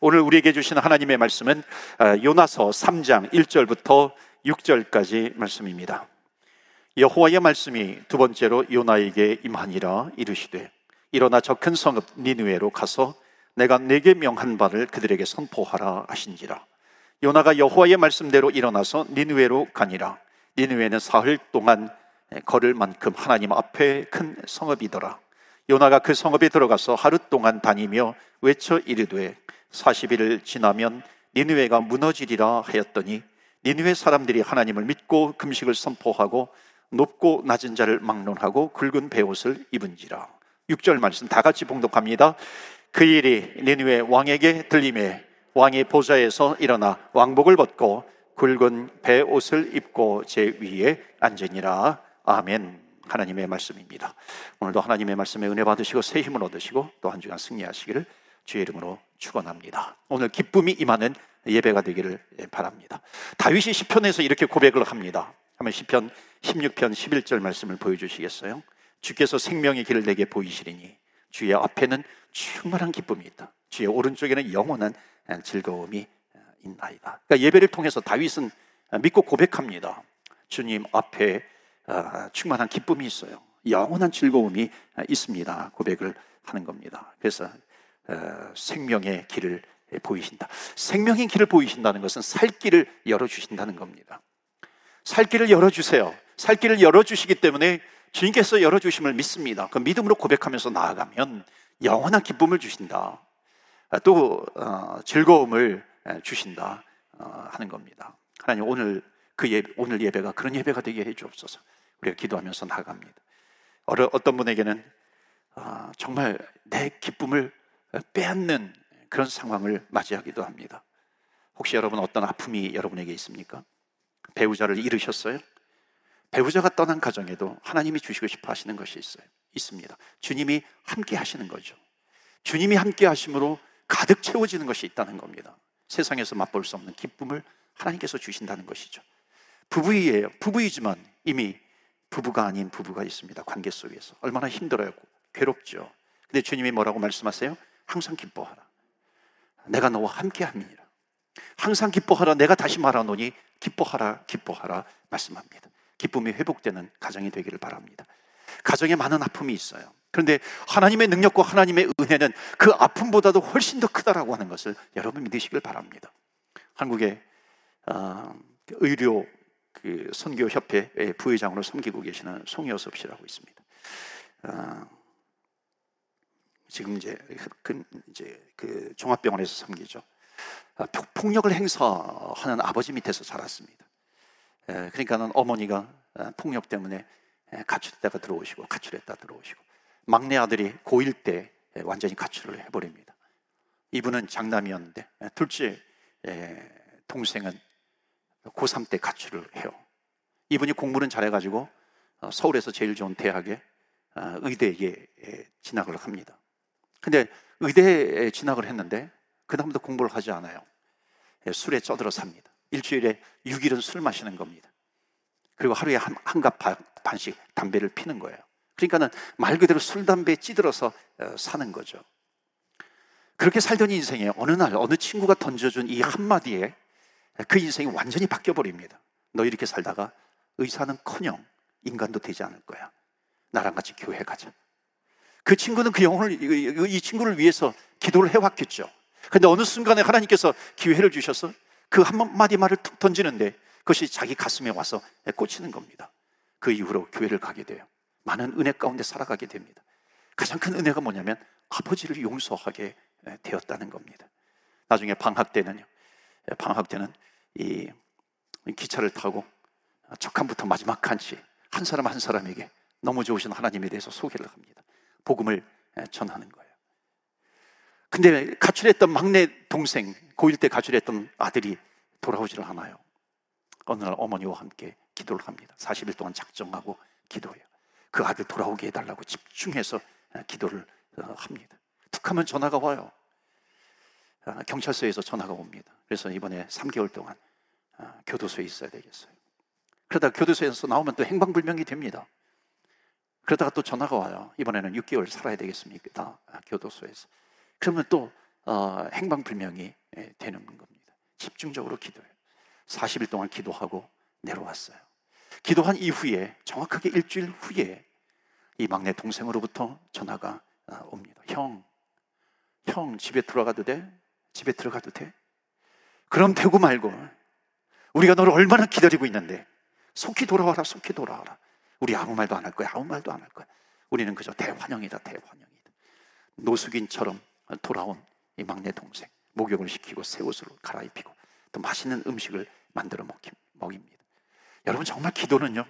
오늘 우리에게 주신 하나님의 말씀은 아, 요나서 3장 1절부터 6절까지 말씀입니다. 여호와의 말씀이 두 번째로 요나에게 임하니라 이르시되 일어나 저 큰 성읍 니누에로 가서 내가 내게 명한 바를 그들에게 선포하라 하신지라. 요나가 여호와의 말씀대로 일어나서 니누에로 가니라. 니누에는 사흘 동안 걸을 만큼 하나님 앞에 큰 성읍이더라. 요나가 그 성읍에 들어가서 하루 동안 다니며 외쳐 이르되 40일을 지나면 니누에가 무너지리라 하였더니 니누에 사람들이 하나님을 믿고 금식을 선포하고 높고 낮은 자를 막론하고 굵은 베옷을 입은지라. 6절 말씀 다 같이 봉독합니다. 그 일이 니누에 왕에게 들림에 왕이 보좌에서 일어나 왕복을 벗고 굵은 베옷을 입고 제 위에 앉으니라. 아멘. 하나님의 말씀입니다. 오늘도 하나님의 말씀에 은혜 받으시고 새 힘을 얻으시고 또 한 주간 승리하시기를 주의 이름으로 축원합니다. 오늘 기쁨이 임하는 예배가 되기를 바랍니다. 다윗이 시편에서 이렇게 고백을 합니다. 한번 시편 16편 11절 말씀을 보여주시겠어요? 주께서 생명의 길을 내게 보이시리니 주의 앞에는 충만한 기쁨이 있다. 주의 오른쪽에는 영원한 즐거움이 있나이다. 그러니까 예배를 통해서 다윗은 믿고 고백합니다. 주님 앞에 아, 충만한 기쁨이 있어요. 영원한 즐거움이 있습니다. 고백을 하는 겁니다. 그래서 어, 생명의 길을 보이신다. 생명의 길을 보이신다는 것은 살 길을 열어주신다는 겁니다. 살 길을 열어주세요. 살 길을 열어주시기 때문에 주님께서 열어주심을 믿습니다. 그 믿음으로 고백하면서 나아가면 영원한 기쁨을 주신다. 또 어, 즐거움을 주신다 어, 하는 겁니다. 하나님 오늘 그 예배, 오늘 예배가 그런 예배가 되게 해주옵소서. 우리가 기도하면서 나갑니다. 어떤 분에게는 정말 내 기쁨을 빼앗는 그런 상황을 맞이하기도 합니다. 혹시 여러분 어떤 아픔이 여러분에게 있습니까? 배우자를 잃으셨어요? 배우자가 떠난 가정에도 하나님이 주시고 싶어 하시는 것이 있어요. 있습니다. 주님이 함께 하시는 거죠. 주님이 함께 하심으로 가득 채워지는 것이 있다는 겁니다. 세상에서 맛볼 수 없는 기쁨을 하나님께서 주신다는 것이죠. 부부이에요. 부부이지만 이미 부부가 아닌 부부가 있습니다. 관계 속에서. 얼마나 힘들어요. 괴롭죠. 근데 주님이 뭐라고 말씀하세요? 항상 기뻐하라. 내가 너와 함께 함이니라. 항상 기뻐하라. 내가 다시 말하노니 기뻐하라, 기뻐하라 말씀합니다. 기쁨이 회복되는 가정이 되기를 바랍니다. 가정에 많은 아픔이 있어요. 그런데 하나님의 능력과 하나님의 은혜는 그 아픔보다도 훨씬 더 크다라고 하는 것을 여러분 믿으시길 바랍니다. 한국의 어, 의료 그 선교협회 부회장으로 섬기고 계시는 송여섭 씨라고 있습니다. 어, 지금 이제 그, 이제 그 종합병원에서 섬기죠. 아, 폭력을 행사하는 아버지 밑에서 자랐습니다. 그러니까는 어머니가 아, 폭력 때문에 가출했다가 들어오시고 가출했다 들어오시고 막내 아들이 고1 때 완전히 가출을 해버립니다. 이분은 장남이었는데 둘째 동생은 고3 때 가출을 해요. 이분이 공부는 잘해가지고 어, 서울에서 제일 좋은 대학에 아, 의대에 진학을 합니다. 근데 의대에 진학을 했는데 그다음부터 공부를 하지 않아요. 예, 술에 쪄들어 삽니다. 일주일에 6일은 술 마시는 겁니다. 그리고 하루에 한, 한갑 반씩 담배를 피는 거예요. 그러니까는 말 그대로 술, 담배에 찌들어서 어, 사는 거죠. 그렇게 살던 인생에 어느 날 어느 친구가 던져준 이 한마디에 그 인생이 완전히 바뀌어버립니다. 너 이렇게 살다가 의사는 커녕 인간도 되지 않을 거야. 나랑 같이 교회 가자. 그 친구는 그 영혼을, 이 친구를 위해서 기도를 해왔겠죠. 근데 어느 순간에 하나님께서 기회를 주셔서 그 한마디 말을 툭 던지는데 그것이 자기 가슴에 와서 꽂히는 겁니다. 그 이후로 교회를 가게 돼요. 많은 은혜 가운데 살아가게 됩니다. 가장 큰 은혜가 뭐냐면 아버지를 용서하게 되었다는 겁니다. 나중에 방학 때는요. 방학 때는 이 기차를 타고 첫 칸부터 마지막 칸씩 한 사람 한 사람에게 너무 좋으신 하나님에 대해서 소개를 합니다. 복음을 전하는 거예요. 근데 가출했던 막내 동생, 고1 때 가출했던 아들이 돌아오지를 않아요. 어느 날 어머니와 함께 기도를 합니다. 40일 동안 작정하고 기도해요. 그 아들 돌아오게 해달라고 집중해서 기도를 어, 합니다. 툭 하면 전화가 와요. 아, 경찰서에서 전화가 옵니다. 그래서 이번에 3개월 동안 아, 교도소에 있어야 되겠어요. 그러다 교도소에서 나오면 또 행방불명이 됩니다. 그러다가 또 전화가 와요. 이번에는 6개월 살아야 되겠습니까? 교도소에서. 그러면 또 어, 행방불명이 예, 되는 겁니다. 집중적으로 기도해요. 40일 동안 기도하고 내려왔어요. 기도한 이후에 정확하게 일주일 후에 이 막내 동생으로부터 전화가 아, 옵니다. 형, 형 집에 들어가도 돼? 집에 들어가도 돼? 그럼 되고 말고 우리가 너를 얼마나 기다리고 있는데 속히 돌아와라, 속히 돌아와라. 우리 아무 말도 안 할 거야, 아무 말도 안 할 거야. 우리는 그저 대환영이다, 대환영이다. 노숙인처럼 돌아온 이 막내 동생 목욕을 시키고 새 옷으로 갈아입히고 또 맛있는 음식을 만들어 먹입니다. 여러분 정말 기도는요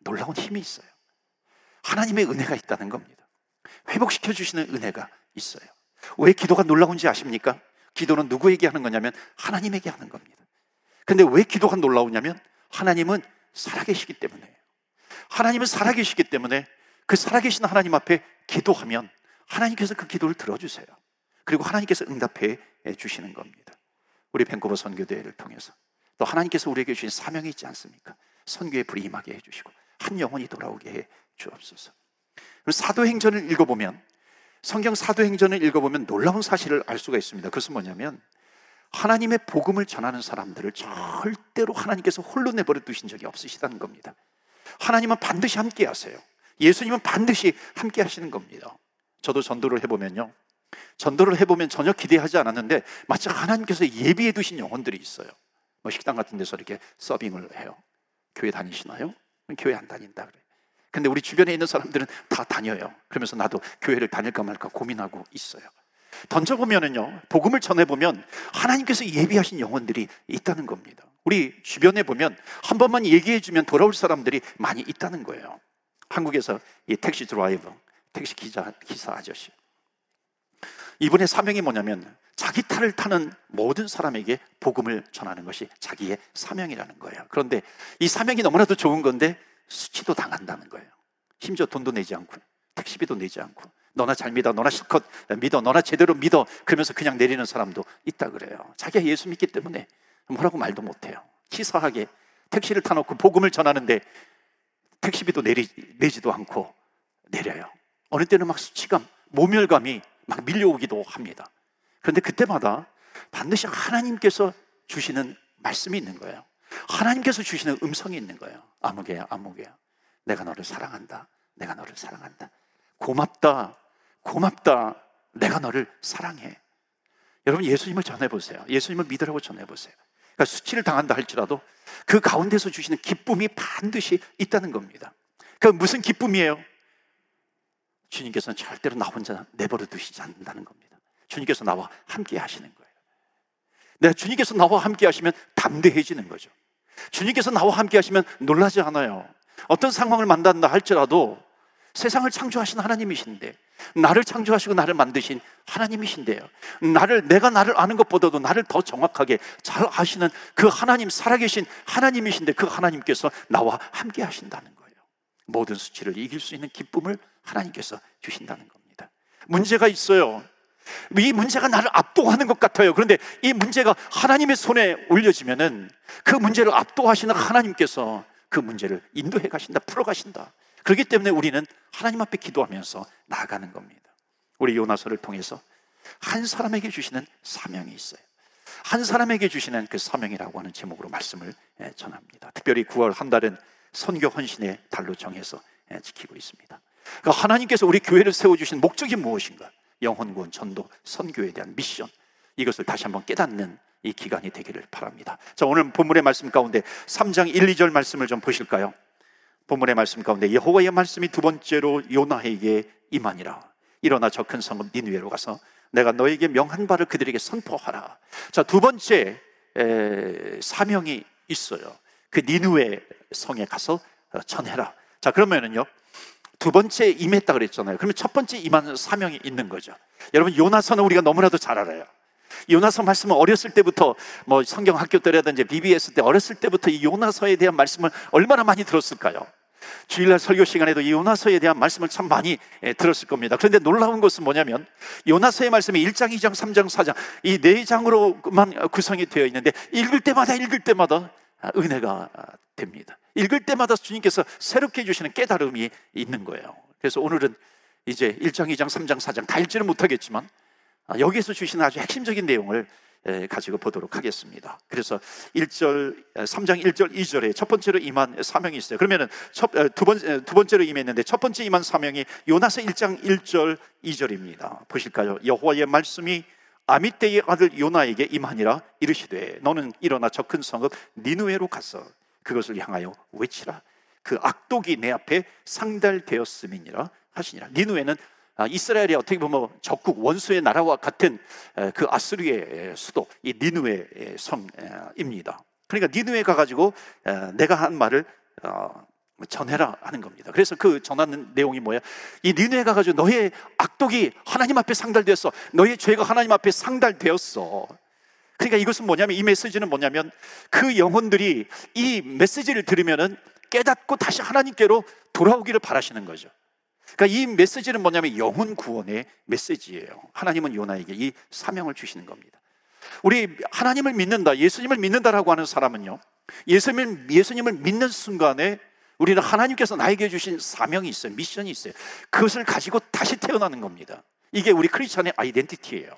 놀라운 힘이 있어요. 하나님의 은혜가 있다는 겁니다. 회복시켜 주시는 은혜가 있어요. 왜 기도가 놀라운지 아십니까? 기도는 누구에게 하는 거냐면 하나님에게 하는 겁니다. 근데 왜 기도가 놀라우냐면 하나님은 살아계시기 때문에요. 하나님은 살아계시기 때문에 그 살아계신 하나님 앞에 기도하면 하나님께서 그 기도를 들어주세요. 그리고 하나님께서 응답해 주시는 겁니다. 우리 밴쿠버 선교대회를 통해서 또 하나님께서 우리에게 주신 사명이 있지 않습니까? 선교에 불이 임하게 해주시고 한 영혼이 돌아오게 해 주옵소서. 사도행전을 읽어보면 성경 사도행전을 읽어보면 놀라운 사실을 알 수가 있습니다. 그것은 뭐냐면 하나님의 복음을 전하는 사람들을 절대로 하나님께서 홀로 내버려 두신 적이 없으시다는 겁니다. 하나님은 반드시 함께 하세요. 예수님은 반드시 함께 하시는 겁니다. 저도 전도를 해보면요. 전도를 해보면 전혀 기대하지 않았는데 마치 하나님께서 예비해 두신 영혼들이 있어요. 뭐 식당 같은 데서 이렇게 서빙을 해요. 교회 다니시나요? 교회 안 다닌다 그래. 근데 우리 주변에 있는 사람들은 다 다녀요. 그러면서 나도 교회를 다닐까 말까 고민하고 있어요. 던져보면은요, 복음을 전해보면 하나님께서 예비하신 영혼들이 있다는 겁니다. 우리 주변에 보면 한 번만 얘기해 주면 돌아올 사람들이 많이 있다는 거예요. 한국에서 이 택시 드라이버, 택시 기자, 기사 아저씨. 이분의 사명이 뭐냐면 자기 탈을 타는 모든 사람에게 복음을 전하는 것이 자기의 사명이라는 거예요. 그런데 이 사명이 너무나도 좋은 건데 수치도 당한다는 거예요. 심지어 돈도 내지 않고 택시비도 내지 않고 너나 잘 믿어, 너나 실컷 믿어, 너나 제대로 믿어 그러면서 그냥 내리는 사람도 있다 그래요. 자기가 예수 믿기 때문에 뭐라고 말도 못해요. 치사하게 택시를 타놓고 복음을 전하는데 택시비도 내리, 내지도 않고 내려요. 어느 때는 막 수치감, 모멸감이 막 밀려오기도 합니다. 그런데 그때마다 반드시 하나님께서 주시는 말씀이 있는 거예요. 하나님께서 주시는 음성이 있는 거예요. 아무개야, 아무개야. 내가 너를 사랑한다. 내가 너를 사랑한다. 고맙다. 고맙다. 내가 너를 사랑해. 여러분 예수님을 전해보세요. 예수님을 믿으라고 전해보세요. 그러니까 수치를 당한다 할지라도 그 가운데서 주시는 기쁨이 반드시 있다는 겁니다. 그 무슨 기쁨이에요? 주님께서는 절대로 나 혼자 내버려 두시지 않는다는 겁니다. 주님께서 나와 함께 하시는 거예요. 내가 주님께서 나와 함께 하시면 담대해지는 거죠. 주님께서 나와 함께 하시면 놀라지 않아요. 어떤 상황을 만난다 할지라도 세상을 창조하신 하나님이신데 나를 창조하시고 나를 만드신 하나님이신데요. 나를 내가 나를 아는 것보다도 나를 더 정확하게 잘 아시는 그 하나님 살아계신 하나님이신데 그 하나님께서 나와 함께 하신다는 거예요. 모든 수치를 이길 수 있는 기쁨을 하나님께서 주신다는 겁니다. 문제가 있어요. 이 문제가 나를 압도하는 것 같아요. 그런데 이 문제가 하나님의 손에 올려지면은 그 문제를 압도하시는 하나님께서 그 문제를 인도해 가신다, 풀어 가신다. 그렇기 때문에 우리는 하나님 앞에 기도하면서 나아가는 겁니다. 우리 요나서를 통해서 한 사람에게 주시는 사명이 있어요. 한 사람에게 주시는 그 사명이라고 하는 제목으로 말씀을 예, 전합니다. 특별히 9월 한 달은 선교 헌신의 달로 정해서 예, 지키고 있습니다. 그러니까 하나님께서 우리 교회를 세워주신 목적이 무엇인가? 영혼구원, 전도, 선교에 대한 미션. 이것을 다시 한번 깨닫는 이 기간이 되기를 바랍니다. 자, 오늘 본문의 말씀 가운데 3장 1, 2절 말씀을 좀 보실까요? 본문의 말씀 가운데 여호와의 말씀이 두 번째로 요나에게 임하니라. 일어나 저 큰 성읍 니누에로 가서 내가 너에게 명한 바를 그들에게 선포하라. 자, 두 번째 에, 사명이 있어요. 그 니누에 성에 가서 전해라. 자, 그러면은요. 두 번째 임했다 그랬잖아요. 그러면 첫 번째 임하는 사명이 있는 거죠. 여러분 요나서는 우리가 너무나도 잘 알아요. 요나서 말씀은 어렸을 때부터 뭐 성경 학교 때라든지 BBS 때 어렸을 때부터 이 요나서에 대한 말씀을 얼마나 많이 들었을까요? 주일날 설교 시간에도 이 요나서에 대한 말씀을 참 많이 예, 들었을 겁니다. 그런데 놀라운 것은 뭐냐면 요나서의 말씀이 1장, 2장, 3장, 4장 이 네 장으로만 구성이 되어 있는데 읽을 때마다 읽을 때마다 은혜가 됩니다. 읽을 때마다 주님께서 새롭게 해주시는 깨달음이 있는 거예요. 그래서 오늘은 이제 1장, 2장, 3장, 4장 다 읽지는 못하겠지만 아, 여기에서 주시는 아주 핵심적인 내용을 가지고 보도록 하겠습니다. 그래서 1절, 3장 1절, 2절에 첫 번째로 임한 사명이 있어요. 그러면은 첫, 두, 번, 두 번째로 임했는데 첫 번째 임한 사명이 요나서 1장 1절, 2절입니다. 보실까요? 여호와의 말씀이 아미떼의 아들 요나에게 임하니라 이르시되 너는 일어나 저 큰 성읍 니누에로 가서 그것을 향하여 외치라 그 악독이 내 앞에 상달되었음이니라 하시니라 니누에는 아, 이스라엘이 어떻게 보면 적국 원수의 나라와 같은 그 아스리의 수도 이 니누의 성입니다. 그러니까 니누에 가가지고 내가 한 말을 어, 전해라 하는 겁니다. 그래서 그 전하는 내용이 뭐야? 이 니누에 가가지고 너의 악독이 하나님 앞에 상달되었어. 너의 죄가 하나님 앞에 상달되었어. 그러니까 이것은 뭐냐면 이 메시지는 뭐냐면 그 영혼들이 이 메시지를 들으면은 깨닫고 다시 하나님께로 돌아오기를 바라시는 거죠. 그러니까 이 메시지는 뭐냐면 영혼 구원의 메시지예요. 하나님은 요나에게 이 사명을 주시는 겁니다. 우리 하나님을 믿는다, 예수님을 믿는다라고 하는 사람은요, 예수님을, 예수님을 믿는 순간에 우리는 하나님께서 나에게 주신 사명이 있어요. 미션이 있어요. 그것을 가지고 다시 태어나는 겁니다. 이게 우리 크리스천의 아이덴티티예요.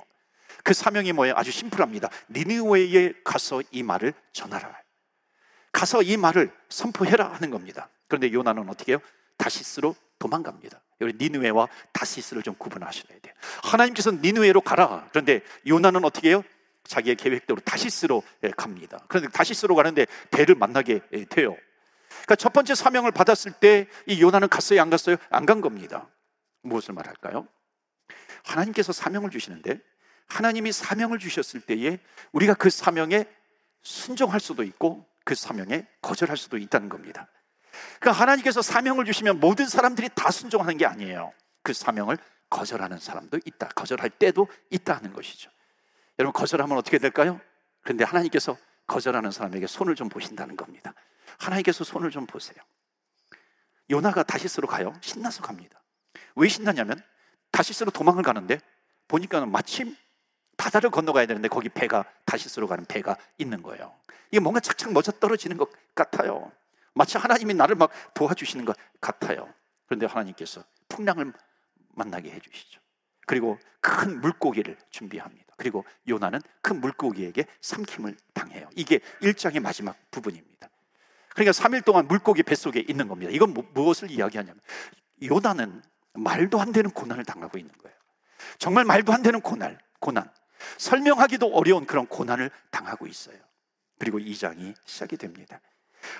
그 사명이 뭐예요? 아주 심플합니다. 니느웨에 가서 이 말을 전하라. 가서 이 말을 선포해라 하는 겁니다. 그런데 요나는 어떻게 해요? 다시스로 도망갑니다. 우리 니누에와 다시스를 좀 구분하셔야 돼요. 하나님께서 니누에로 가라. 그런데 요나는 어떻게 해요? 자기의 계획대로 다시스로 예, 갑니다. 그런데 다시스로 가는데 배를 만나게 예, 돼요. 그러니까 첫 번째 사명을 받았을 때 이 요나는 갔어요, 안 갔어요? 안 간 겁니다. 무엇을 말할까요? 하나님께서 사명을 주시는데 하나님이 사명을 주셨을 때에 우리가 그 사명에 순종할 수도 있고 그 사명에 거절할 수도 있다는 겁니다. 그러니까 하나님께서 사명을 주시면 모든 사람들이 다 순종하는 게 아니에요. 그 사명을 거절하는 사람도 있다. 거절할 때도 있다는 것이죠. 여러분 거절하면 어떻게 될까요? 그런데 하나님께서 거절하는 사람에게 손을 좀 보신다는 겁니다. 하나님께서 손을 좀 보세요. 요나가 다시스로 가요. 신나서 갑니다. 왜 신나냐면 다시스로 도망을 가는데 보니까 마침 바다를 건너가야 되는데 거기 배가 다시스로 가는 배가 있는 거예요. 이게 뭔가 착착 멋져 떨어지는 것 같아요. 마치 하나님이 나를 막 도와주시는 것 같아요. 그런데 하나님께서 풍랑을 만나게 해주시죠. 그리고 큰 물고기를 준비합니다. 그리고 요나는 큰 물고기에게 삼킴을 당해요. 이게 일장의 마지막 부분입니다. 그러니까 3일 동안 물고기 뱃속에 있는 겁니다. 이건 뭐, 무엇을 이야기하냐면 요나는 말도 안 되는 고난을 당하고 있는 거예요. 정말 말도 안 되는 고난, 고난. 설명하기도 어려운 그런 고난을 당하고 있어요. 그리고 2장이 시작이 됩니다.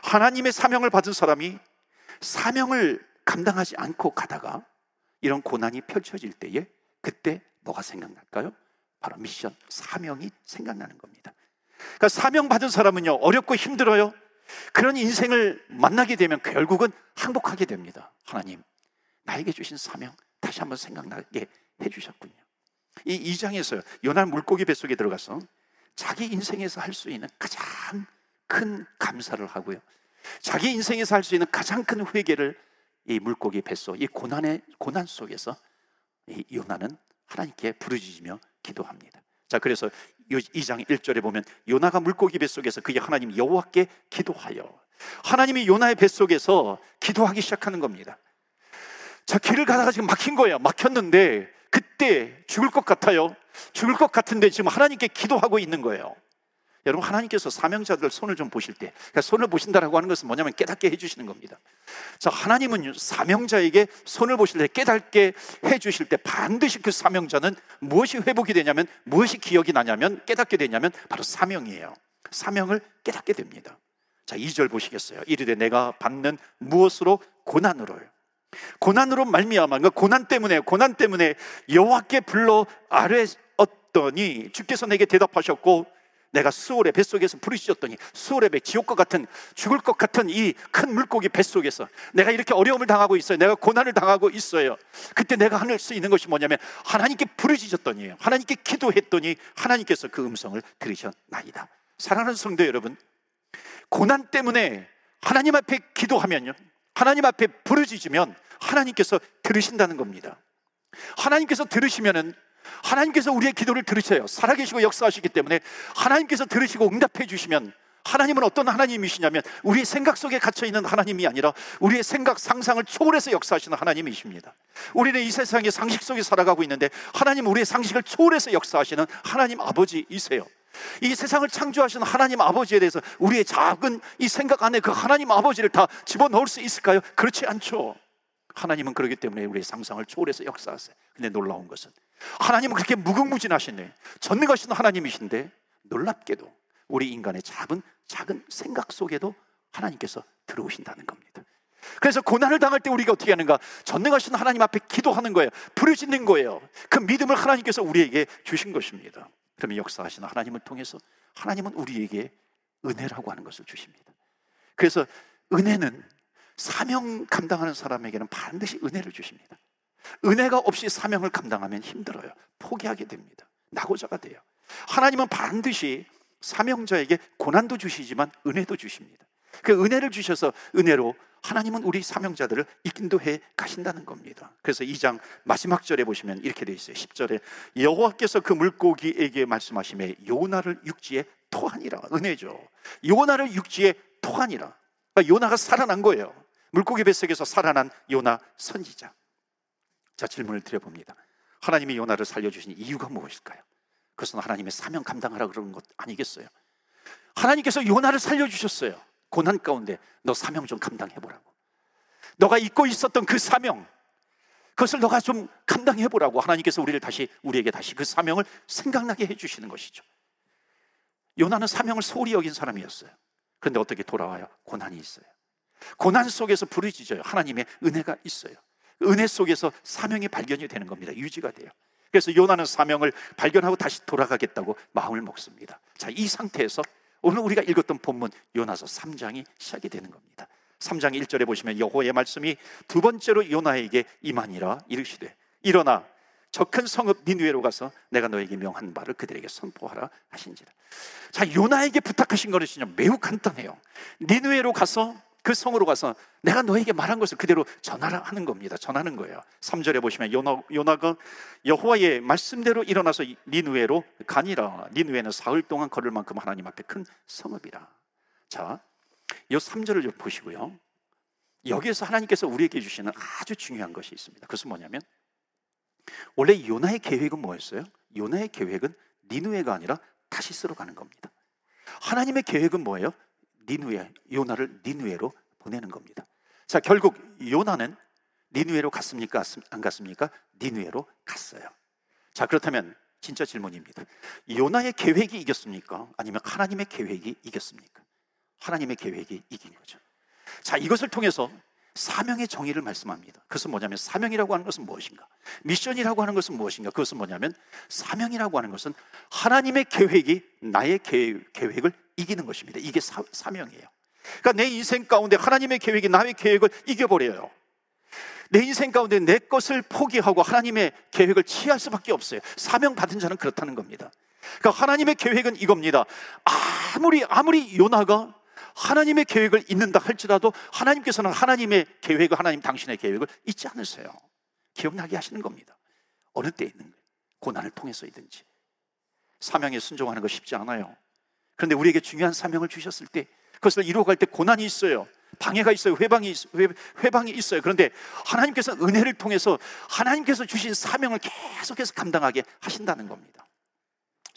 하나님의 사명을 받은 사람이 사명을 감당하지 않고 가다가 이런 고난이 펼쳐질 때에 그때 뭐가 생각날까요? 바로 미션, 사명이 생각나는 겁니다. 그러니까 사명 받은 사람은요, 어렵고 힘들어요. 그런 인생을 만나게 되면 결국은 행복하게 됩니다. 하나님, 나에게 주신 사명 다시 한번 생각나게 해주셨군요. 이 2장에서 요나 물고기 뱃속에 들어가서 자기 인생에서 할 수 있는 가장 큰 감사를 하고요. 자기 인생에서 할 수 있는 가장 큰 회개를 이 물고기 뱃속, 이 고난의 고난 속에서 이 요나는 하나님께 부르짖으며 기도합니다. 자, 그래서 2장 1절에 보면 요나가 물고기 뱃속에서 그게 하나님 여호와께 기도하여 하나님이 요나의 뱃속에서 기도하기 시작하는 겁니다. 자, 길을 가다가 지금 막힌 거예요. 막혔는데 그때 죽을 것 같아요. 죽을 것 같은데 지금 하나님께 기도하고 있는 거예요. 여러분 하나님께서 사명자들 손을 좀 보실 때 그러니까 손을 보신다라고 하는 것은 뭐냐면 깨닫게 해주시는 겁니다. 자 하나님은 사명자에게 손을 보실 때 깨닫게 해주실 때 반드시 그 사명자는 무엇이 회복이 되냐면 무엇이 기억이 나냐면 깨닫게 되냐면 바로 사명이에요. 사명을 깨닫게 됩니다. 자 2절 보시겠어요. 이르되 내가 받는 무엇으로 고난으로요. 고난으로 말미암아 그 고난 때문에 고난 때문에 여호와께 불러 아뢰었더니 주께서 내게 대답하셨고 내가 수월의 뱃속에서 부르짖었더니 수월의 배 지옥과 같은 죽을 것 같은 이 큰 물고기 뱃속에서 내가 이렇게 어려움을 당하고 있어요. 내가 고난을 당하고 있어요. 그때 내가 할 수 있는 것이 뭐냐면 하나님께 부르짖었더니 하나님께 기도했더니 하나님께서 그 음성을 들으셨나이다. 사랑하는 성도 여러분, 고난 때문에 하나님 앞에 기도하면요. 하나님 앞에 부르짖으면 하나님께서 들으신다는 겁니다. 하나님께서 들으시면은 하나님께서 우리의 기도를 들으셔요. 살아계시고 역사하시기 때문에 하나님께서 들으시고 응답해 주시면 하나님은 어떤 하나님이시냐면 우리의 생각 속에 갇혀 있는 하나님이 아니라 우리의 생각 상상을 초월해서 역사하시는 하나님이십니다. 우리는 이 세상의 상식 속에 살아가고 있는데 하나님 우리의 상식을 초월해서 역사하시는 하나님 아버지이세요. 이 세상을 창조하시는 하나님 아버지에 대해서 우리의 작은 이 생각 안에 그 하나님 아버지를 다 집어넣을 수 있을까요? 그렇지 않죠. 하나님은 그러기 때문에 우리의 상상을 초월해서 역사하세요. 근데 놀라운 것은 하나님은 그렇게 무궁무진하신데 전능하신 하나님이신데 놀랍게도 우리 인간의 작은 작은 생각 속에도 하나님께서 들어오신다는 겁니다. 그래서 고난을 당할 때 우리가 어떻게 하는가? 전능하신 하나님 앞에 기도하는 거예요. 부르짖는 거예요. 그 믿음을 하나님께서 우리에게 주신 것입니다. 그러면 역사하시는 하나님을 통해서 하나님은 우리에게 은혜라고 하는 것을 주십니다. 그래서 은혜는 사명 감당하는 사람에게는 반드시 은혜를 주십니다. 은혜가 없이 사명을 감당하면 힘들어요. 포기하게 됩니다. 낙오자가 돼요. 하나님은 반드시 사명자에게 고난도 주시지만 은혜도 주십니다. 그 은혜를 주셔서 은혜로 하나님은 우리 사명자들을 인도해 가신다는 겁니다. 그래서 2장 마지막 절에 보시면 이렇게 되어 있어요. 10절에 여호와께서 그 물고기에게 말씀하심에 요나를 육지에 토하니라. 은혜죠. 요나를 육지에 토하니라. 그러니까 요나가 살아난 거예요. 물고기 뱃속에서 살아난 요나 선지자. 자, 질문을 드려봅니다. 하나님이 요나를 살려주신 이유가 무엇일까요? 그것은 하나님의 사명 감당하라 그러는 것 아니겠어요? 하나님께서 요나를 살려주셨어요. 고난 가운데 너 사명 좀 감당해 보라고. 너가 잊고 있었던 그 사명, 그것을 너가 좀 감당해 보라고 하나님께서 우리를 다시 우리에게 다시 그 사명을 생각나게 해 주시는 것이죠. 요나는 사명을 소홀히 여긴 사람이었어요. 그런데 어떻게 돌아와요? 고난이 있어요. 고난 속에서 부르짖어요. 하나님의 은혜가 있어요. 은혜 속에서 사명이 발견이 되는 겁니다. 유지가 돼요. 그래서 요나는 사명을 발견하고 다시 돌아가겠다고 마음을 먹습니다. 자, 이 상태에서 오늘 우리가 읽었던 본문 요나서 3장이 시작이 되는 겁니다. 3장 1절에 보시면 여호와의 말씀이 두 번째로 요나에게 임하니라 이르시되 일어나 저 큰 성읍 니누에로 가서 내가 너에게 명한 바를 그들에게 선포하라 하신지라. 자, 요나에게 부탁하신 것은 매우 간단해요. 니누에로 가서 그 성으로 가서 내가 너에게 말한 것을 그대로 전하라 하는 겁니다. 전하는 거예요. 3절에 보시면 요나, 요나가 여호와의 말씀대로 일어나서 니누에로 가니라. 니누에는 사흘 동안 걸을 만큼 하나님 앞에 큰 성읍이라. 자, 이 3절을 좀 보시고요. 여기에서 하나님께서 우리에게 주시는 아주 중요한 것이 있습니다. 그것은 뭐냐면 원래 요나의 계획은 뭐였어요? 요나의 계획은 니누에가 아니라 다시스로 가는 겁니다. 하나님의 계획은 뭐예요? 니누에 요나를 니누에로 보내는 겁니다. 자, 결국 요나는 니누에로 갔습니까? 안 갔습니까? 니누에로 갔어요. 자, 그렇다면 진짜 질문입니다. 요나의 계획이 이겼습니까? 아니면 하나님의 계획이 이겼습니까? 하나님의 계획이 이긴 거죠. 자, 이것을 통해서 사명의 정의를 말씀합니다. 그것은 뭐냐면 사명이라고 하는 것은 무엇인가? 미션이라고 하는 것은 무엇인가? 그것은 뭐냐면 사명이라고 하는 것은 하나님의 계획이 나의 계획, 을 이기는 것입니다. 이게 사, 사명이에요. 그러니까 내 인생 가운데 하나님의 계획이 나의 계획을 이겨버려요. 내 인생 가운데 내 것을 포기하고 하나님의 계획을 취할 수밖에 없어요. 사명 받은 자는 그렇다는 겁니다. 그러니까 하나님의 계획은 이겁니다. 아무리 아무리 요나가 하나님의 계획을 잊는다 할지라도 하나님께서는 하나님의 계획을 하나님 당신의 계획을 잊지 않으세요. 기억나게 하시는 겁니다. 어느 때 있는 고난을 통해서이든지 사명에 순종하는 거 쉽지 않아요. 그런데 우리에게 중요한 사명을 주셨을 때 그것을 이루어갈 때 고난이 있어요. 방해가 있어요. 회방이, 회, 방이 있어요. 그런데 하나님께서 은혜를 통해서 하나님께서 주신 사명을 계속해서 감당하게 하신다는 겁니다.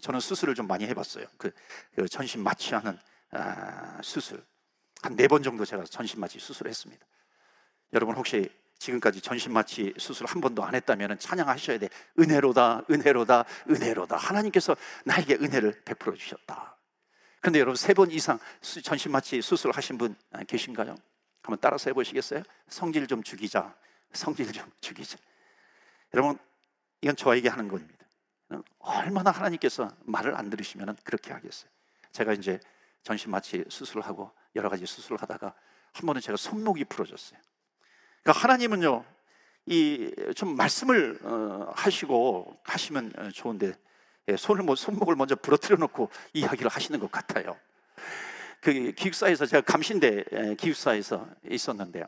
저는 수술을 좀 많이 해봤어요. 그, 그 전신 마취하는 아, 수술 한 네 번 정도 제가 전신 마취 수술을 했습니다. 여러분 혹시 지금까지 전신 마취 수술 한 번도 안 했다면 찬양하셔야 돼. 은혜로다, 은혜로다, 은혜로다. 하나님께서 나에게 은혜를 베풀어 주셨다. 그런데 여러분 세 번 이상 전신 마취 수술 하신 분 아, 계신가요? 한번 따라서 해보시겠어요? 성질 좀 죽이자. 성질 좀 죽이자. 여러분 이건 저에게 하는 겁니다. 얼마나 하나님께서 말을 안 들으시면 그렇게 하겠어요. 제가 이제 전신 마취 수술을 하고 여러 가지 수술을 하다가 한 번은 제가 손목이 부러졌어요. 그러니까 하나님은요, 이 좀 말씀을 어, 하시고 하시면 어, 좋은데 예, 손을 뭐 손목을 먼저 부러뜨려 놓고 이야기를 하시는 것 같아요. 그 기숙사에서 제가 감신대 예, 기숙사에서 있었는데요.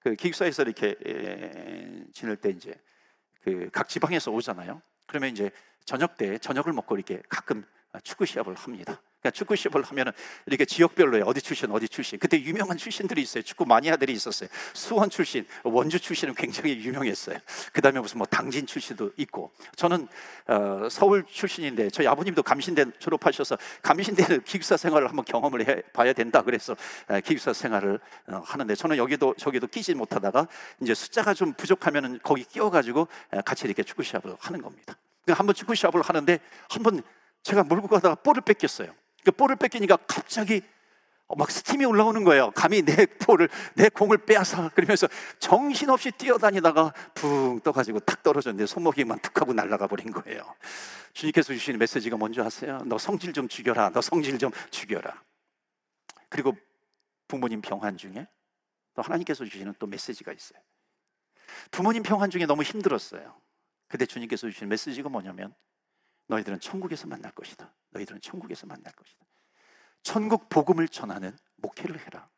그 기숙사에서 이렇게 예, 지낼 때 이제 그 각 지방에서 오잖아요. 그러면 이제 저녁 때 저녁을 먹고 이렇게 가끔 축구 시합을 합니다. 그러니까 축구 시합을 하면은 이렇게 지역별로에 어디 출신 어디 출신 그때 유명한 출신들이 있어요. 축구 마니아들이 있었어요. 수원 출신, 원주 출신은 굉장히 유명했어요. 그다음에 무슨 뭐 당진 출신도 있고 저는 어, 서울 출신인데 저희 아버님도 감신대 졸업하셔서 감신대를 기숙사 생활을 한번 경험을 해 봐야 된다 그래서 에, 기숙사 생활을 어, 하는데 저는 여기도 저기도 끼지 못하다가 이제 숫자가 좀 부족하면은 거기 끼워 가지고 에, 같이 이렇게 축구 시합을 하는 겁니다. 그러니까 한번 축구 시합을 하는데 한번 제가 몰고 가다가 볼을 뺏겼어요. 그 볼을 뺏기니까 갑자기 막 스팀이 올라오는 거예요. 감히 내 볼을, 내 공을 빼앗아. 그러면서 정신없이 뛰어다니다가 붕 떠가지고 탁 떨어졌는데 손목이만 툭 하고 날아가 버린 거예요. 주님께서 주시는 메시지가 뭔지 아세요? 너 성질 좀 죽여라. 너 성질 좀 죽여라. 그리고 부모님 평안 중에 또 하나님께서 주시는 또 메시지가 있어요. 부모님 평안 중에 너무 힘들었어요. 근데 주님께서 주시는 메시지가 뭐냐면 너희들은 천국에서 만날 것이다. 너희들은 천국에서 만날 것이다. 천국 복음을 전하는 목회를 해라.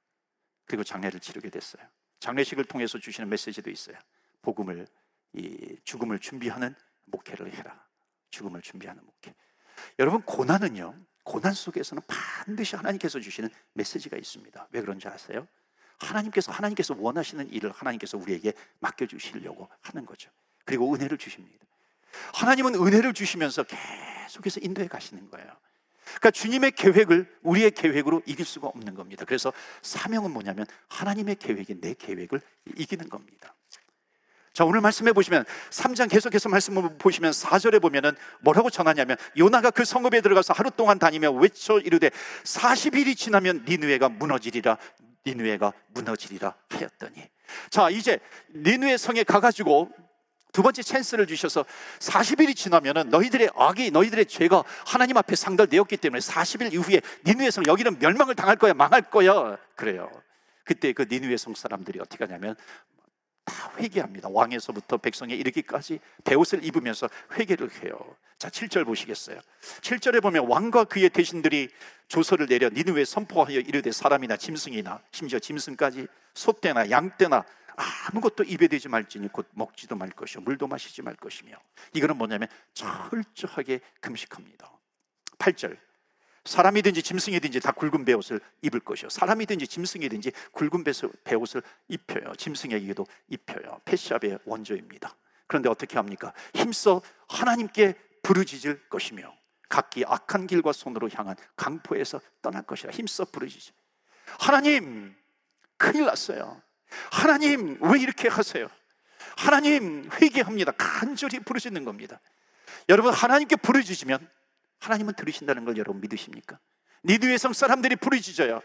그리고 장례를 치르게 됐어요. 장례식을 통해서 주시는 메시지도 있어요. 복음을 이 죽음을 준비하는 목회를 해라. 죽음을 준비하는 목회. 여러분 고난은요. 고난 속에서는 반드시 하나님께서 주시는 메시지가 있습니다. 왜 그런지 아세요? 하나님께서 하나님께서 원하시는 일을 하나님께서 우리에게 맡겨 주시려고 하는 거죠. 그리고 은혜를 주십니다. 하나님은 은혜를 주시면서 계속해서 인도해 가시는 거예요. 그러니까 주님의 계획을 우리의 계획으로 이길 수가 없는 겁니다. 그래서 사명은 뭐냐면 하나님의 계획이 내 계획을 이기는 겁니다. 자, 오늘 말씀해 보시면 3장 계속해서 말씀을 보시면 4절에 보면은 뭐라고 전하냐면 요나가 그 성읍에 들어가서 하루 동안 다니며 외쳐 이르되 40일이 지나면 니누에가 무너지리라 니누에가 무너지리라 하였더니 자, 이제 니누에 성에 가 가지고 두 번째 찬스를 주셔서 40일이 지나면은 너희들의 악이 너희들의 죄가 하나님 앞에 상달되었기 때문에 40일 이후에 니누의 성 여기는 멸망을 당할 거야 망할 거야 그래요. 그때 그 니누의 성 사람들이 어떻게 하냐면 다 회개합니다. 왕에서부터 백성에 이르기까지 배옷을 입으면서 회개를 해요. 자, 7절 보시겠어요? 7절에 보면 왕과 그의 대신들이 조서를 내려 니누에 선포하여 이르되 사람이나 짐승이나 심지어 짐승까지 소떼나 양떼나 아무것도 입에 대지 말지니 곧 먹지도 말 것이요. 물도 마시지 말 것이며. 이거는 뭐냐면 철저하게 금식합니다. 8절. 사람이든지 짐승이든지 다 굵은 배옷을 입을 것이요. 사람이든지 짐승이든지 굵은 배옷을 입혀요. 짐승에게도 입혀요. 페시압의 원조입니다. 그런데 어떻게 합니까? 힘써 하나님께 부르짖을 것이며 각기 악한 길과 손으로 향한 강포에서 떠날 것이라. 힘써 부르짖어 하나님 큰일 났어요 하나님 왜 이렇게 하세요? 하나님 회개합니다. 간절히 부르짖는 겁니다. 여러분 하나님께 부르짖으면 하나님은 들으신다는 걸 여러분 믿으십니까? 니드의 성 사람들이 부르짖어요.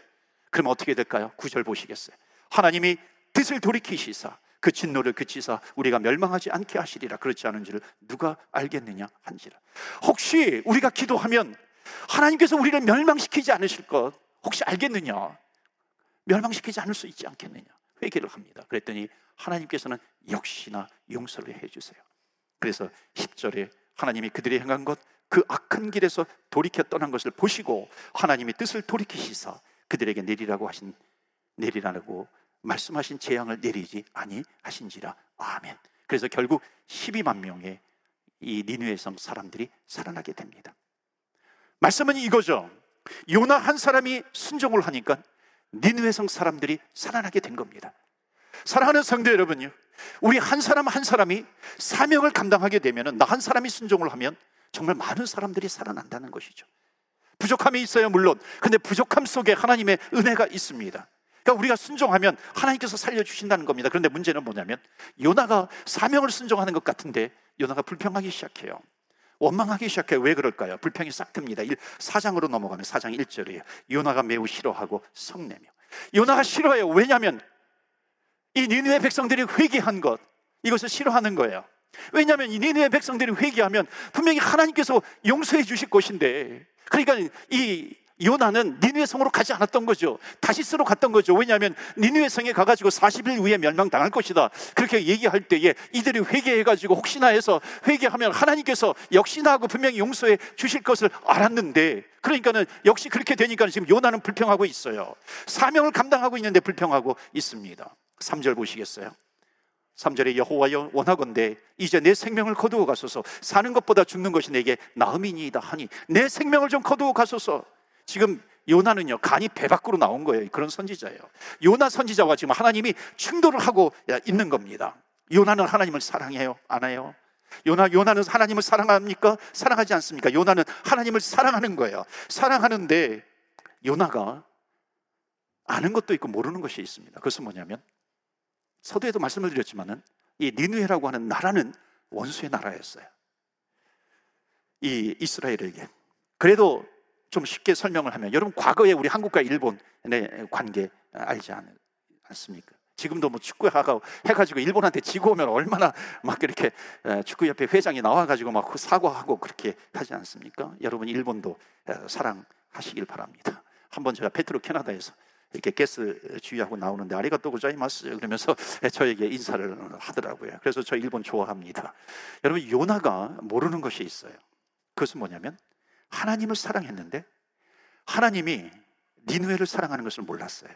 그럼 어떻게 될까요? 구절 보시겠어요? 하나님이 뜻을 돌이키시사 그 진노를 그치사 우리가 멸망하지 않게 하시리라 그렇지 않은 줄 누가 알겠느냐 한지라 혹시 우리가 기도하면 하나님께서 우리를 멸망시키지 않으실 것 혹시 알겠느냐 멸망시키지 않을 수 있지 않겠느냐 회개를 합니다. 그랬더니 하나님께서는 역시나 용서를 해주세요. 그래서 10절에 하나님이 그들이 행한 것, 그 악한 길에서 돌이켜 떠난 것을 보시고 하나님이 뜻을 돌이키시사 그들에게 내리라고 하신 내리라고 말씀하신 재앙을 내리지 아니하신지라 아멘. 그래서 결국 12만 명의 이 니누의 성 사람들이 살아나게 됩니다. 말씀은 이거죠. 요나 한 사람이 순종을 하니까 니누의 성 사람들이 살아나게 된 겁니다. 사랑하는 성도 여러분요. 우리 한 사람 한 사람이 사명을 감당하게 되면 나 한 사람이 순종을 하면 정말 많은 사람들이 살아난다는 것이죠. 부족함이 있어요, 물론. 근데 부족함 속에 하나님의 은혜가 있습니다. 그러니까 우리가 순종하면 하나님께서 살려주신다는 겁니다. 그런데 문제는 뭐냐면 요나가 사명을 순종하는 것 같은데 요나가 불평하기 시작해요. 원망하기 시작해요. 왜 그럴까요? 불평이 싹 듭니다. 4장으로 넘어가면 4장 1절이에요. 요나가 매우 싫어하고 성내며. 요나가 싫어해요. 왜냐하면 이 니느의 백성들이 회개한 것 이것을 싫어하는 거예요. 왜냐하면 이 니느의 백성들이 회개하면 분명히 하나님께서 용서해 주실 것인데 그러니까 이 요나는 니누의 성으로 가지 않았던 거죠. 다시스로 갔던 거죠. 왜냐하면 니누의 성에 가가지고 40일 후에 멸망당할 것이다. 그렇게 얘기할 때에 이들이 회개해가지고 혹시나 해서 회개하면 하나님께서 역시나 하고 분명히 용서해 주실 것을 알았는데 그러니까는 역시 그렇게 되니까 지금 요나는 불평하고 있어요. 사명을 감당하고 있는데 불평하고 있습니다. 3절 보시겠어요? 3절에 여호와여 원하건대 이제 내 생명을 거두어 가소서 사는 것보다 죽는 것이 내게 나음이니이다 하니 내 생명을 좀 거두어 가소서 지금 요나는요 간이 배 밖으로 나온 거예요. 그런 선지자예요. 요나 선지자와 지금 하나님이 충돌을 하고 있는 겁니다. 요나는 하나님을 사랑해요? 안 해요? 요나 요나는 하나님을 사랑합니까? 사랑하지 않습니까? 요나는 하나님을 사랑하는 거예요. 사랑하는데 요나가 아는 것도 있고 모르는 것이 있습니다. 그것은 뭐냐면 서두에도 말씀을 드렸지만은 이 니누에라고 하는 나라는 원수의 나라였어요. 이 이스라엘에게. 그래도 좀 쉽게 설명을 하면 여러분 과거에 우리 한국과 일본의 관계 알지 않, 습니까 지금도 뭐 축구하고 해가지고 일본한테 지고 오면 얼마나 막 이렇게 축구협회 회장이 나와가지고 막 사과하고 그렇게 하지 않습니까? 여러분 일본도 사랑하시길 바랍니다. 한번 제가 페트로 캐나다에서 이렇게 게스 주의하고 나오는데 아리가또 고자이마스 그러면서 저에게 인사를 하더라고요. 그래서 저 일본 좋아합니다. 여러분 요나가 모르는 것이 있어요. 그것은 뭐냐면 하나님을 사랑했는데 하나님이 니누에를 사랑하는 것을 몰랐어요.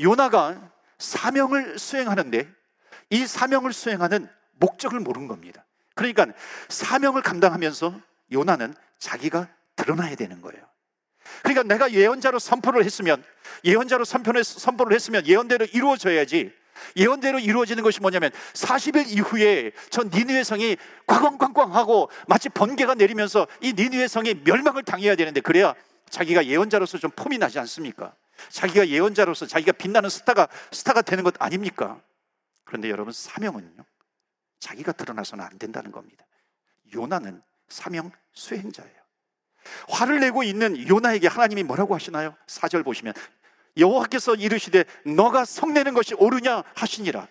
요나가 사명을 수행하는데 이 사명을 수행하는 목적을 모른 겁니다. 그러니까 사명을 감당하면서 요나는 자기가 드러나야 되는 거예요. 그러니까 내가 예언자로 선포를 했으면 예언자로 선포를, 했으면 예언대로 이루어져야지 예언대로 이루어지는 것이 뭐냐면 40일 이후에 저 니느웨 성이 꽝꽝꽝꽝하고 마치 번개가 내리면서 이 니느웨 성이 멸망을 당해야 되는데 그래야 자기가 예언자로서 좀 폼이 나지 않습니까? 자기가 예언자로서 자기가 빛나는 스타가 스타가 되는 것 아닙니까? 그런데 여러분 사명은요. 자기가 드러나서는 안 된다는 겁니다. 요나는 사명 수행자예요. 화를 내고 있는 요나에게 하나님이 뭐라고 하시나요? 4절 보시면 여호와께서 이르시되 너가 성내는 것이 옳으냐 하시니라.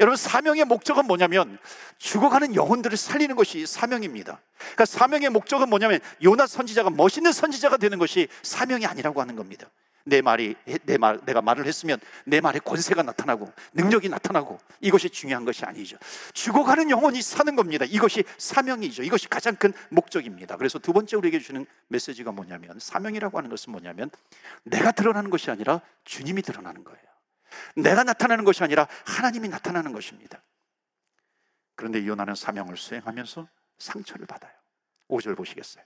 여러분 사명의 목적은 뭐냐면 죽어가는 영혼들을 살리는 것이 사명입니다. 그러니까 사명의 목적은 뭐냐면 요나 선지자가 멋있는 선지자가 되는 것이 사명이 아니라고 하는 겁니다. 내 말이 내 말 내가 말을 했으면 내 말에 권세가 나타나고 능력이 나타나고 이것이 중요한 것이 아니죠. 죽어가는 영혼이 사는 겁니다. 이것이 사명이죠. 이것이 가장 큰 목적입니다. 그래서 두 번째 우리에게 주는 메시지가 뭐냐면 사명이라고 하는 것은 뭐냐면 내가 드러나는 것이 아니라 주님이 드러나는 거예요. 내가 나타나는 것이 아니라 하나님이 나타나는 것입니다. 그런데 요나는 사명을 수행하면서 상처를 받아요. 5절 보시겠어요?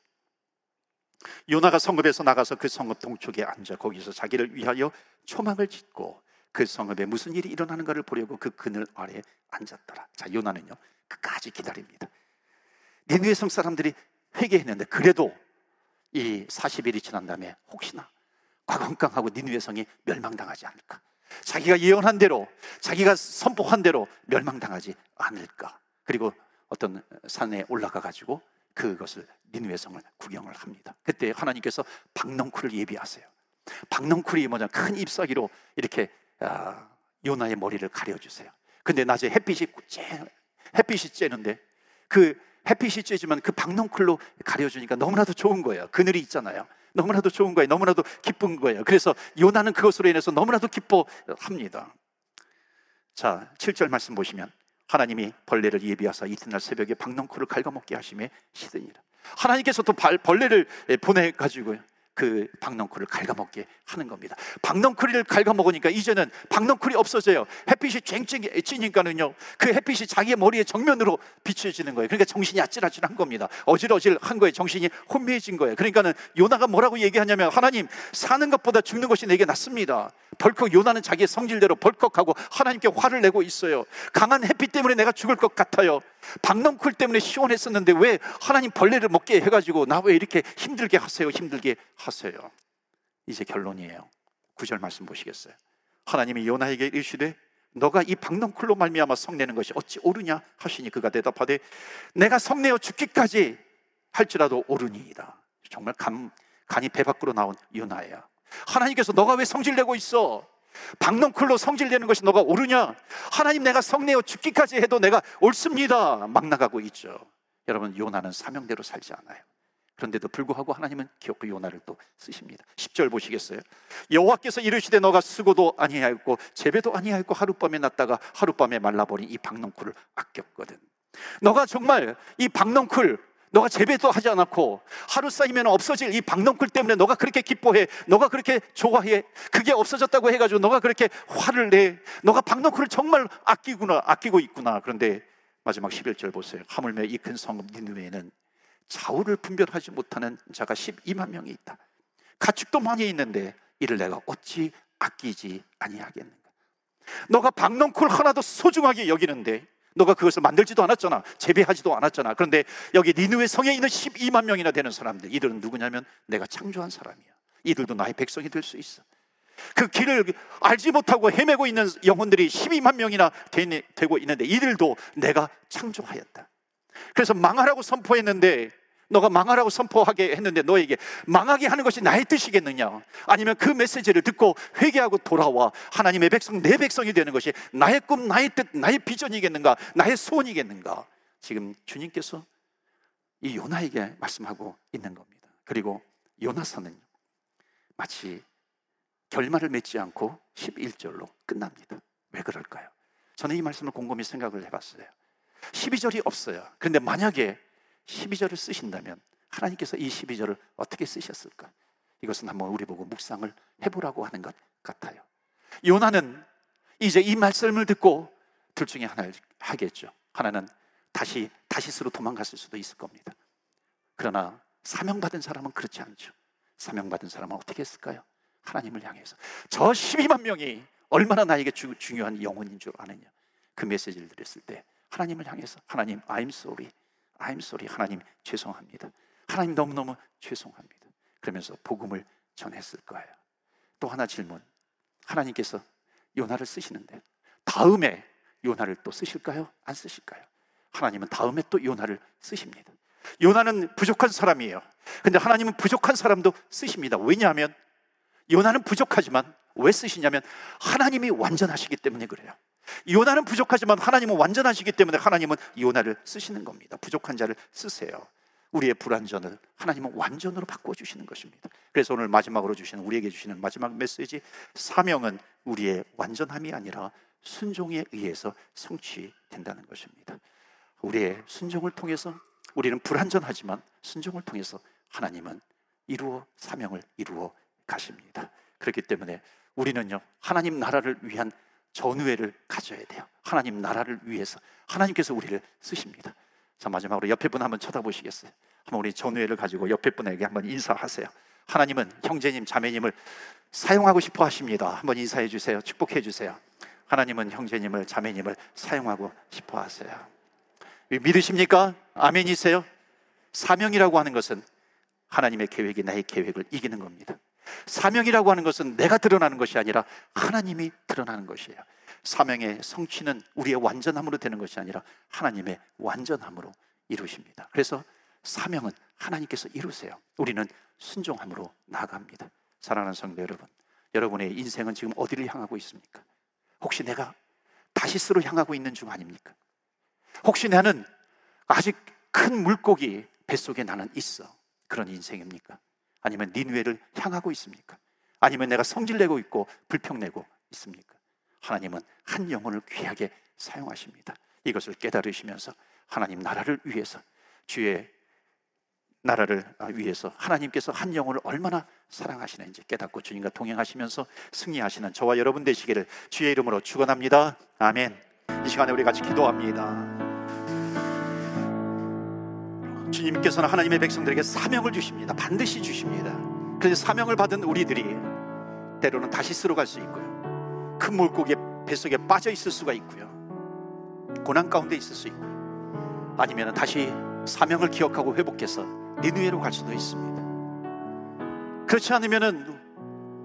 요나가 성읍에서 나가서 그 성읍 동쪽에 앉아 거기서 자기를 위하여 초막을 짓고 그 성읍에 무슨 일이 일어나는 가를 보려고 그 그늘 아래 앉았더라. 자, 요나는요 끝까지 기다립니다. 니느웨 성 사람들이 회개했는데 그래도 이 40일이 지난 다음에 혹시나 과광강하고 니느웨 성이 멸망당하지 않을까? 자기가 예언한 대로, 자기가 선포한 대로 멸망당하지 않을까? 그리고 어떤 산에 올라가 가지고 그것을 니누의 성을 구경을 합니다. 그때 하나님께서 박넝쿨을 예비하세요. 박넝쿨이 뭐냐 큰 잎사귀로 이렇게 아, 요나의 머리를 가려주세요. 근데 낮에 햇빛이 쬐, 햇빛이 쬐는데 그 햇빛이 쬐지만 그 박넝쿨로 가려주니까 너무나도 좋은 거예요. 그늘이 있잖아요. 너무나도 좋은 거예요. 너무나도 기쁜 거예요. 그래서 요나는 그것으로 인해서 너무나도 기뻐합니다. 자, 7절 말씀 보시면 하나님이 벌레를 예비하사 이튿날 새벽에 박넝쿨을 갉아먹게 하심에 시드니라. 하나님께서 또 벌레를 보내 가지고요. 그 박넝쿨을 갉아먹게 하는 겁니다. 박넝쿨을 갉아먹으니까 이제는 박넝쿨이 없어져요. 햇빛이 쨍쨍해지니까는요. 그 햇빛이 자기의 머리의 정면으로 비춰지는 거예요. 그러니까 정신이 아찔아찔한 겁니다. 어질어질한 거예요. 정신이 혼미해진 거예요. 그러니까는 요나가 뭐라고 얘기하냐면 하나님 사는 것보다 죽는 것이 내게 낫습니다. 벌컥 요나는 자기의 성질대로 벌컥하고 하나님께 화를 내고 있어요. 강한 햇빛 때문에 내가 죽을 것 같아요. 박넝쿨 때문에 시원했었는데 왜 하나님 벌레를 먹게 해가지고 나 왜 이렇게 힘들게 하세요? 힘들게 하세요. 이제 결론이에요. 구절 말씀 보시겠어요? 하나님이 요나에게 이르시되 너가 이 박넝쿨로 말미암아 성내는 것이 어찌 옳으냐 하시니 그가 대답하되 내가 성내어 죽기까지 할지라도 옳으니이다. 정말 간, 간이 배 밖으로 나온 요나야. 하나님께서 너가 왜 성질내고 있어? 박넝쿨로 성질내는 것이 너가 옳으냐? 하나님 내가 성내어 죽기까지 해도 내가 옳습니다. 막 나가고 있죠. 여러분 요나는 사명대로 살지 않아요. 그런데도 불구하고 하나님은 기억도 요나를 또 쓰십니다. 10절 보시겠어요? 여호와께서 이르시되 너가 쓰고도 아니하였고 재배도 아니하였고 하룻밤에 났다가 하룻밤에 말라버린 이 박넝쿨을 아꼈거든. 너가 정말 이 박넝쿨 너가 재배도 하지 않았고 하루 쌓이면 없어질 이 박넝쿨 때문에 너가 그렇게 기뻐해 너가 그렇게 좋아해 그게 없어졌다고 해가지고 너가 그렇게 화를 내 너가 박넝쿨을 정말 아끼구나 아끼고 있구나. 그런데 마지막 11절 보세요. 하물며 이 큰 성읍 니누에는 좌우를 분별하지 못하는 자가 12만 명이 있다. 가축도 많이 있는데 이를 내가 어찌 아끼지 아니하겠는가? 너가 박농쿨 하나도 소중하게 여기는데 너가 그것을 만들지도 않았잖아. 재배하지도 않았잖아. 그런데 여기 니누의 성에 있는 12만 명이나 되는 사람들, 이들은 누구냐면 내가 창조한 사람이야. 이들도 나의 백성이 될 수 있어. 그 길을 알지 못하고 헤매고 있는 영혼들이 12만 명이나 되고 있는데 이들도 내가 창조하였다. 그래서 망하라고 선포했는데 너가 망하라고 선포하게 했는데 너에게 망하게 하는 것이 나의 뜻이겠느냐? 아니면 그 메시지를 듣고 회개하고 돌아와 하나님의 백성, 내 백성이 되는 것이 나의 꿈, 나의 뜻, 나의 비전이겠는가? 나의 소원이겠는가? 지금 주님께서 이 요나에게 말씀하고 있는 겁니다. 그리고 요나서는 마치 결말을 맺지 않고 11절로 끝납니다. 왜 그럴까요? 저는 이 말씀을 곰곰이 생각을 해봤어요. 12절이 없어요. 그런데 만약에 12절을 쓰신다면 하나님께서 이 12절을 어떻게 쓰셨을까? 이것은 한번 우리 보고 묵상을 해보라고 하는 것 같아요. 요나는 이제 이 말씀을 듣고 둘 중에 하나를 하겠죠. 하나는 다시 다시스로 도망갔을 수도 있을 겁니다. 그러나 사명받은 사람은 그렇지 않죠. 사명받은 사람은 어떻게 했을까요? 하나님을 향해서 저 12만 명이 얼마나 나에게 주, 중요한 영혼인 줄 아느냐 그 메시지를 드렸을 때 하나님을 향해서 하나님 I'm sorry I'm sorry. 하나님 죄송합니다. 하나님 너무너무 죄송합니다. 그러면서 복음을 전했을 거예요. 또 하나 질문. 하나님께서 요나를 쓰시는데 다음에 요나를 또 쓰실까요? 안 쓰실까요? 하나님은 다음에 또 요나를 쓰십니다. 요나는 부족한 사람이에요. 근데 하나님은 부족한 사람도 쓰십니다. 왜냐하면 요나는 부족하지만 왜 쓰시냐면 하나님이 완전하시기 때문에 그래요. 요나는 부족하지만 하나님은 완전하시기 때문에 하나님은 요나를 쓰시는 겁니다. 부족한 자를 쓰세요. 우리의 불완전을 하나님은 완전으로 바꿔 주시는 것입니다. 그래서 오늘 마지막으로 주시는 우리에게 주시는 마지막 메시지 사명은 우리의 완전함이 아니라 순종에 의해서 성취된다는 것입니다. 우리의 순종을 통해서 우리는 불완전하지만 순종을 통해서 하나님은 이루어 사명을 이루어 가십니다. 그렇기 때문에 우리는요 하나님 나라를 위한 전우회를 가져야 돼요. 하나님 나라를 위해서 하나님께서 우리를 쓰십니다. 자 마지막으로 옆에 분 한번 쳐다보시겠어요? 한번 우리 전우회를 가지고 옆에 분에게 한번 인사하세요. 하나님은 형제님, 자매님을 사용하고 싶어 하십니다. 한번 인사해 주세요. 축복해 주세요. 하나님은 형제님을, 자매님을 사용하고 싶어 하세요. 믿으십니까? 아멘이세요? 사명이라고 하는 것은 하나님의 계획이 나의 계획을 이기는 겁니다. 사명이라고 하는 것은 내가 드러나는 것이 아니라 하나님이 드러나는 것이에요. 사명의 성취는 우리의 완전함으로 되는 것이 아니라 하나님의 완전함으로 이루십니다. 그래서 사명은 하나님께서 이루세요. 우리는 순종함으로 나아갑니다. 사랑하는 성도 여러분, 여러분의 인생은 지금 어디를 향하고 있습니까? 혹시 내가 다시스로 향하고 있는 중 아닙니까? 혹시 나는 아직 큰 물고기 뱃속에 나는 있어. 그런 인생입니까? 아니면 니누에를 향하고 있습니까? 아니면 내가 성질내고 있고 불평내고 있습니까? 하나님은 한 영혼을 귀하게 사용하십니다. 이것을 깨달으시면서 하나님 나라를 위해서 주의 나라를 위해서 하나님께서 한 영혼을 얼마나 사랑하시는지 깨닫고 주님과 동행하시면서 승리하시는 저와 여러분 되시기를 주의 이름으로 축원합니다. 아멘. 이 시간에 우리 같이 기도합니다. 주님께서는 하나님의 백성들에게 사명을 주십니다. 반드시 주십니다. 그래서 사명을 받은 우리들이 때로는 다시 쓰러 갈 수 있고요. 큰 물고기의 뱃속에 빠져 있을 수가 있고요. 고난 가운데 있을 수 있고요. 아니면 다시 사명을 기억하고 회복해서 니누에로 갈 수도 있습니다. 그렇지 않으면은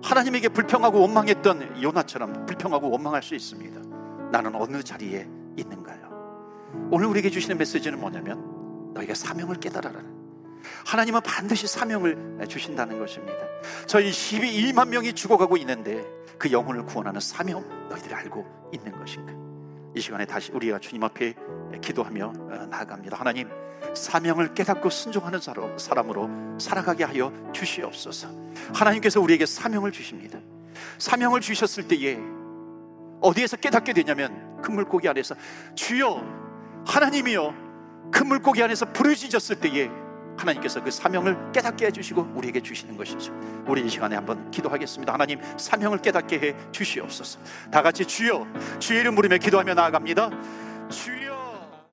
하나님에게 불평하고 원망했던 요나처럼 불평하고 원망할 수 있습니다. 나는 어느 자리에 있는가요? 오늘 우리에게 주시는 메시지는 뭐냐면 너희가 사명을 깨달아라는 하나님은 반드시 사명을 주신다는 것입니다. 저희 12만 명이 죽어가고 있는데 그 영혼을 구원하는 사명 너희들이 알고 있는 것인가? 이 시간에 다시 우리가 주님 앞에 기도하며 어, 나아갑니다. 하나님 사명을 깨닫고 순종하는 사람으로 살아가게 하여 주시옵소서. 하나님께서 우리에게 사명을 주십니다. 사명을 주셨을 때에 어디에서 깨닫게 되냐면 큰 물고기 안에서 주여 하나님이여 큰 물고기 안에서 부르짖었을 때에 하나님께서 그 사명을 깨닫게 해주시고 우리에게 주시는 것이죠. 우리 이 시간에 한번 기도하겠습니다. 하나님 사명을 깨닫게 해 주시옵소서. 다 같이 주여 주의 이름 부르며 기도하며 나아갑니다. 주여